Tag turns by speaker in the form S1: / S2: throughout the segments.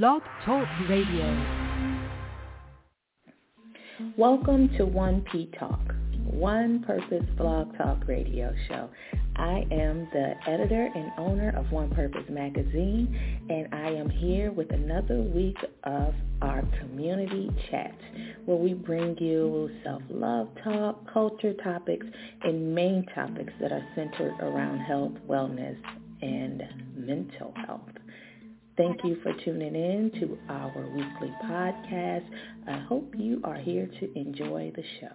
S1: Blog Talk Radio.
S2: Welcome to 1P Talk, One Purpose Blog Talk Radio Show. I am the editor and owner of One Purpose Magazine, and I am here with another week of our community chat, where we bring you self-love talk, culture topics, and main topics that are centered around health, wellness, and mental health. Thank you for tuning in to our weekly podcast. I hope you are here to enjoy the show.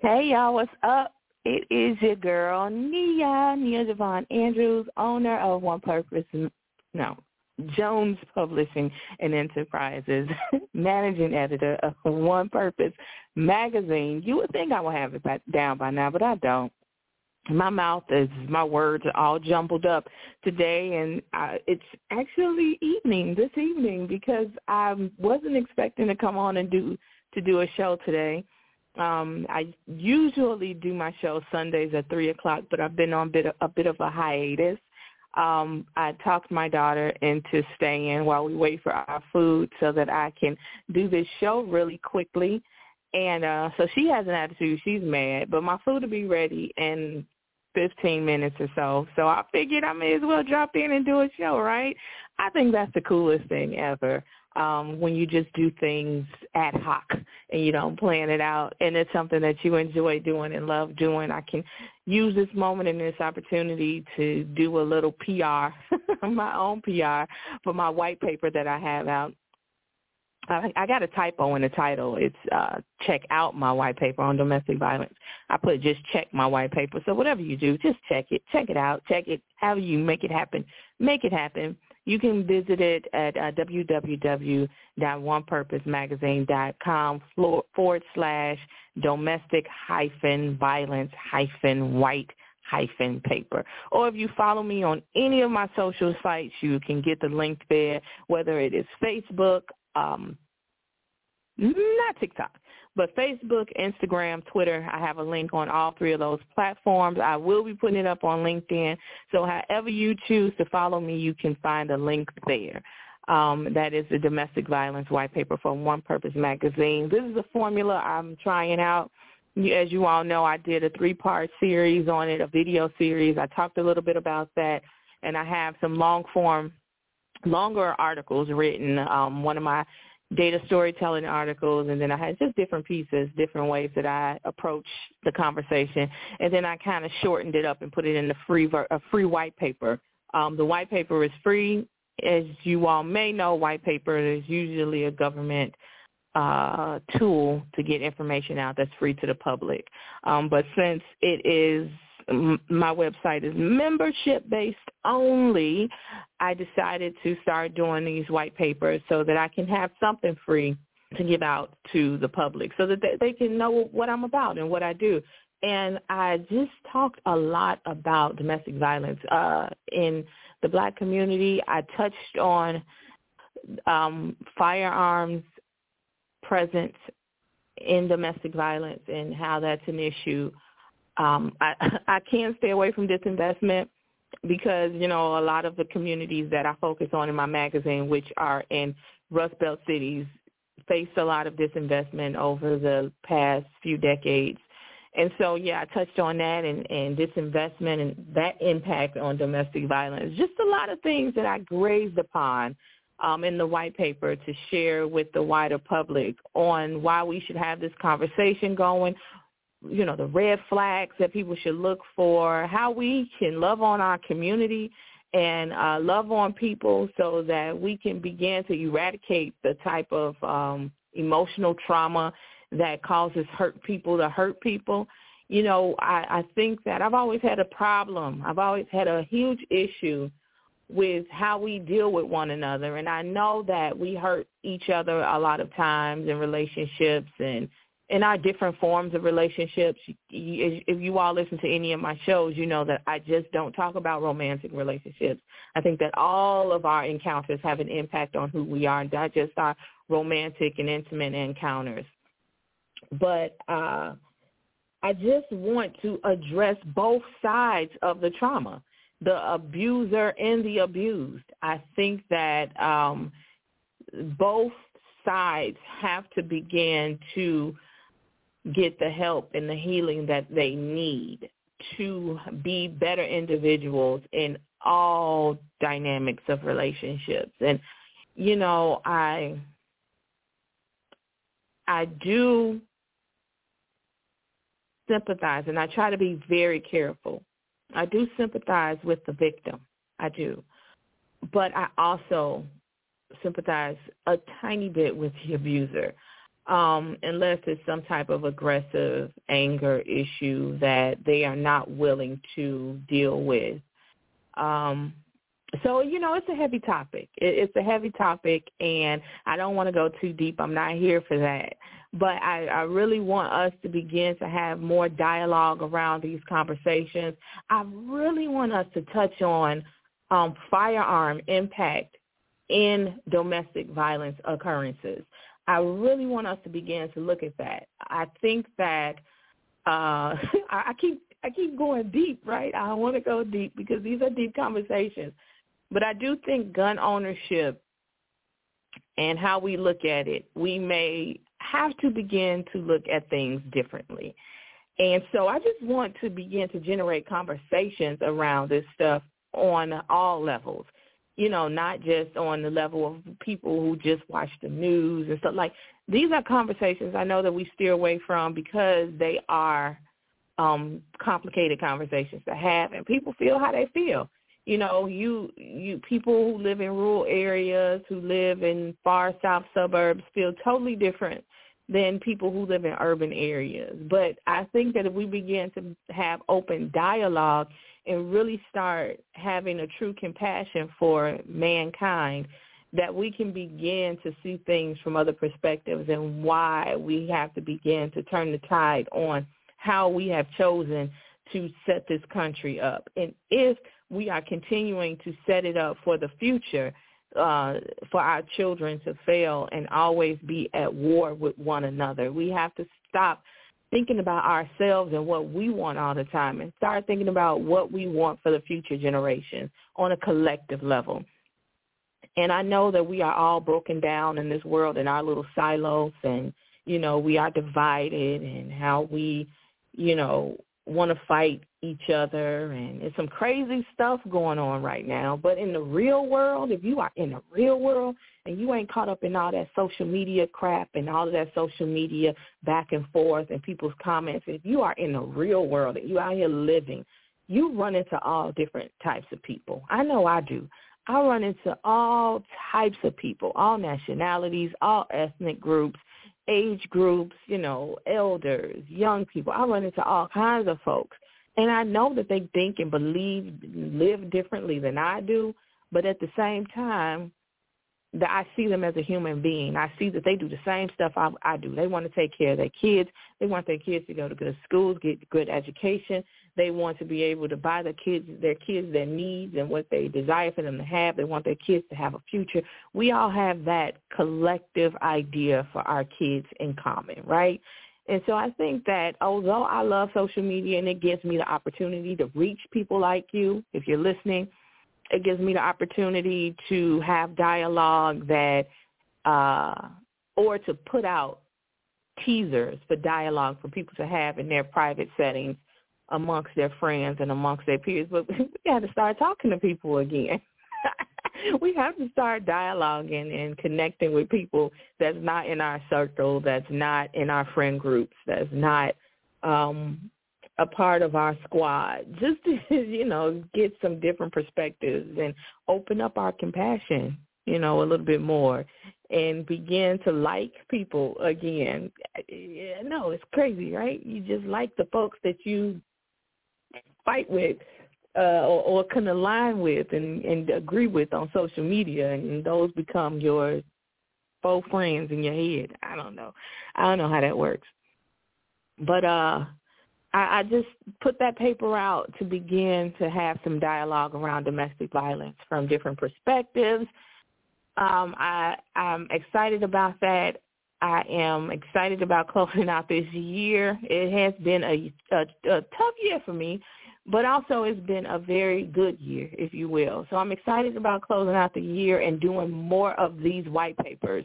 S3: Hey y'all, what's up? It is your girl Nia, Nia Devon Andrews, owner of One Purpose, no, Jones Publishing and Enterprises, managing editor of One Purpose Magazine. You would think I would have it down by now, but I don't. My mouth is, my words are all jumbled up today, and I, it's actually evening, this evening, because I wasn't expecting to come on and do to do a show today. Um, I usually do my show Sundays at three o'clock, but I've been on a bit a bit of a hiatus. Um, I talked my daughter into staying while we wait for our food so that I can do this show really quickly. And uh, so she has an attitude. She's mad, but my food will be ready in 15 minutes or so. So I figured I may as well drop in and do a show, right? I think that's the coolest thing ever um, when you just do things ad hoc and you don't plan it out and it's something that you enjoy doing and love doing. I can use this moment and this opportunity to do a little PR, my own PR for my white paper that I have out. I, got a typo in the title. It's uh, check out my white paper on domestic violence. I put just check my white paper. So whatever you do, just check it. Check it out. Check it. How you make it happen. Make it happen you can visit it at uh, www.onepurposemagazine.com forward slash domestic hyphen violence hyphen white hyphen paper. Or if you follow me on any of my social sites, you can get the link there, whether it is Facebook, um, not TikTok, but Facebook, Instagram, Twitter, I have a link on all three of those platforms. I will be putting it up on LinkedIn. So however you choose to follow me, you can find a link there. Um, that is the domestic violence white paper from One Purpose Magazine. This is a formula I'm trying out. As you all know, I did a three-part series on it, a video series. I talked a little bit about that, and I have some long-form, longer articles written. Um, one of my data storytelling articles, and then I had just different pieces, different ways that I approach the conversation, and then I kind of shortened it up and put it in the free a free white paper. Um, the white paper is free, as you all may know. White paper is usually a government uh, tool to get information out that's free to the public, um, but since it is my website is membership based only, I decided to start doing these white papers so that I can have something free to give out to the public so that they, they can know what I'm about and what I do. And I just talked a lot about domestic violence uh, in the black community. I touched on um, firearms presence in domestic violence and how that's an issue um, I, I can't stay away from disinvestment because, you know, a lot of the communities that I focus on in my magazine, which are in Rust Belt cities, faced a lot of disinvestment over the past few decades. And so, yeah, I touched on that and, and disinvestment and that impact on domestic violence. Just a lot of things that I grazed upon um, in the white paper to share with the wider public on why we should have this conversation going, you know, the red flags that people should look for, how we can love on our community and uh, love on people so that we can begin to eradicate the type of um, emotional trauma that causes hurt people to hurt people. You know, I, I think that I've always had a problem. I've always had a huge issue with how we deal with one another. And I know that we hurt each other a lot of times in relationships and in our different forms of relationships, if you all listen to any of my shows, you know that I just don't talk about romantic relationships. I think that all of our encounters have an impact on who we are, and not just our romantic and intimate encounters. But uh, I just want to address both sides of the trauma, the abuser and the abused. I think that um, both sides have to begin to get the help and the healing that they need to be better individuals in all dynamics of relationships. And you know, I I do sympathize and I try to be very careful. I do sympathize with the victim. I do. But I also sympathize a tiny bit with the abuser. Um, unless it's some type of aggressive anger issue that they are not willing to deal with. Um, so you know it's a heavy topic. It's a heavy topic and i don't want to go too deep. I'm not here for that. But i i really want us to begin to have more dialogue around these conversations. I really want us to touch on um firearm impact in domestic violence occurrences i really want us to begin to look at that i think that uh i keep I keep going deep, right? I want to go deep because these are deep conversations. But I do think gun ownership and how we look at it, we may have to begin to look at things differently. And so I just want to begin to generate conversations around this stuff on all levels. You know, not just on the level of people who just watch the news and stuff. Like these are conversations I know that we steer away from because they are um complicated conversations to have and people feel how they feel. You know you you people who live in rural areas who live in far south suburbs feel totally different than people who live in urban areas. But i think that if we begin to have open dialogue and really start having a true compassion for mankind that we can begin to see things from other perspectives and why we have to begin to turn the tide on how we have chosen to set this country up and if we are continuing to set it up for the future uh, for our children to fail and always be at war with one another. We have to stop thinking about ourselves and what we want all the time and start thinking about what we want for the future generations on a collective level. And I know that we are all broken down in this world in our little silos and, you know, we are divided and how we, you know, want to fight each other and it's some crazy stuff going on right now but in the real world if you are in the real world and you ain't caught up in all that social media crap and all of that social media back and forth and people's comments if you are in the real world and you out here living you run into all different types of people i know i do i run into all types of people all nationalities all ethnic groups age groups, you know, elders, young people. I run into all kinds of folks. And I know that they think and believe, live differently than I do. But at the same time, that I see them as a human being. I see that they do the same stuff I, I do. They want to take care of their kids. They want their kids to go to good schools, get good education. They want to be able to buy their kids their kids their needs and what they desire for them to have. They want their kids to have a future. We all have that collective idea for our kids in common, right? And so I think that although I love social media and it gives me the opportunity to reach people like you, if you're listening, it gives me the opportunity to have dialogue that uh or to put out teasers for dialogue for people to have in their private settings amongst their friends and amongst their peers. But we got to start talking to people again. we have to start dialoguing and connecting with people that's not in our circle, that's not in our friend groups, that's not um a part of our squad just to you know get some different perspectives and open up our compassion you know a little bit more and begin to like people again. No it's crazy right? You just like the folks that you fight with uh or, or can align with and and agree with on social media and those become your faux friends in your head i don't know i don't know how that works but uh I, I just put that paper out to begin to have some dialogue around domestic violence from different perspectives. Um, I, I'm excited about that. I am excited about closing out this year. It has been a, a, a tough year for me, but also it's been a very good year, if you will. So I'm excited about closing out the year and doing more of these white papers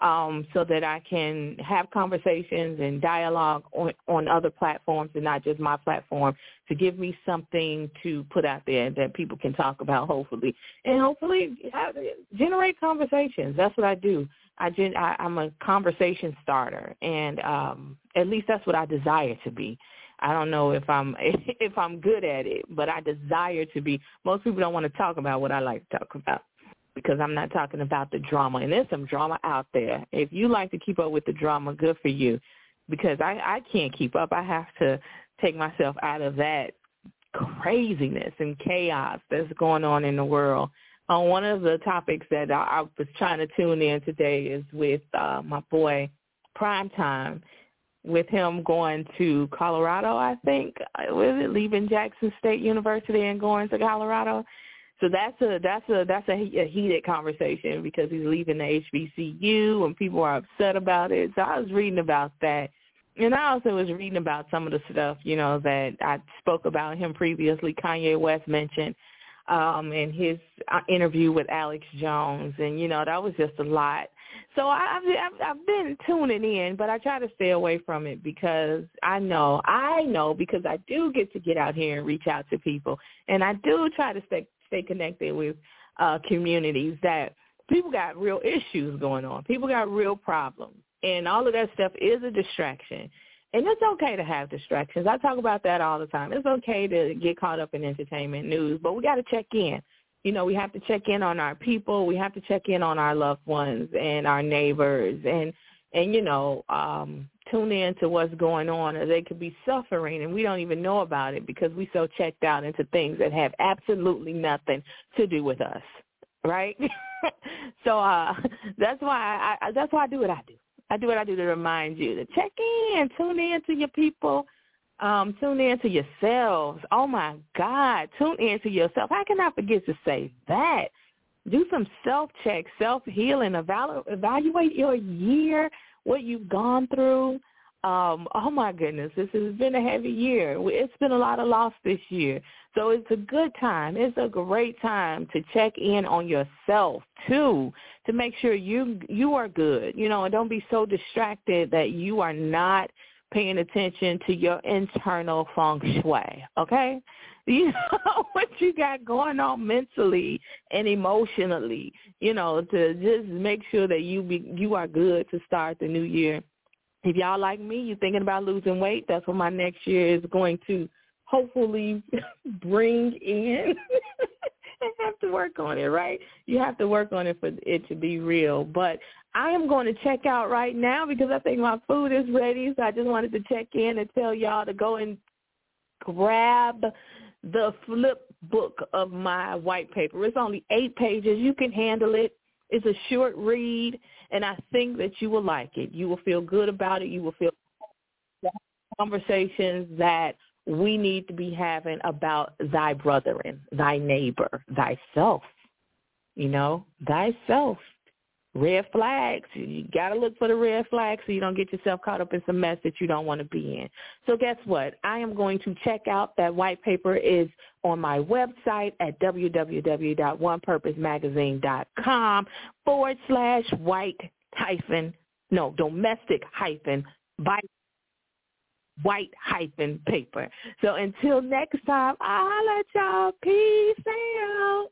S3: um, so that I can have conversations and dialogue on, on other platforms and not just my platform to give me something to put out there that people can talk about, hopefully, and hopefully have, generate conversations. That's what I do. I, gen- I I'm a conversation starter, and um, at least that's what I desire to be. I don't know if I'm if I'm good at it, but I desire to be. Most people don't want to talk about what I like to talk about because I'm not talking about the drama. And there's some drama out there. If you like to keep up with the drama, good for you. Because I, I can't keep up. I have to take myself out of that craziness and chaos that's going on in the world. Uh, one of the topics that I, I was trying to tune in today is with uh, my boy Prime Time, with him going to Colorado, I think. Uh, was it leaving Jackson State University and going to Colorado? So that's a that's a that's a, a heated conversation because he's leaving the HBCU and people are upset about it. So I was reading about that. And I also was reading about some of the stuff, you know, that I spoke about him previously. Kanye West mentioned um in his uh, interview with Alex Jones, and you know that was just a lot. So I, I've I've been tuning in, but I try to stay away from it because I know I know because I do get to get out here and reach out to people, and I do try to stay stay connected with uh, communities that people got real issues going on. People got real problems. And all of that stuff is a distraction. And it's okay to have distractions. I talk about that all the time. It's okay to get caught up in entertainment news, but we got to check in. You know, we have to check in on our people. We have to check in on our loved ones and our neighbors and and you know, um tune in to what's going on or they could be suffering and we don't even know about it because we so checked out into things that have absolutely nothing to do with us right so uh that's why I, I that's why i do what i do i do what i do to remind you to check in tune in to your people um tune in to yourselves oh my god tune in to yourself i forget to say that do some self check self healing evaluate evaluate your year what you've gone through. Um, oh my goodness, this has been a heavy year. It's been a lot of loss this year. So it's a good time. It's a great time to check in on yourself too, to make sure you you are good. You know, and don't be so distracted that you are not paying attention to your internal feng shui. Okay? you know what you got going on mentally and emotionally you know to just make sure that you be you are good to start the new year if y'all like me you're thinking about losing weight that's what my next year is going to hopefully bring in Have to work on it, right? You have to work on it for it to be real. But I am going to check out right now because I think my food is ready. So I just wanted to check in and tell y'all to go and grab the flip book of my white paper. It's only eight pages. You can handle it. It's a short read, and I think that you will like it. You will feel good about it. You will feel conversations that we need to be having about thy brethren, thy neighbor, thyself. You know, thyself red flags. You got to look for the red flags so you don't get yourself caught up in some mess that you don't want to be in. So guess what? I am going to check out that white paper is on my website at www.onepurposemagazine.com forward slash white hyphen, no, domestic hyphen, by white hyphen paper. So until next time, I'll let y'all. Peace out.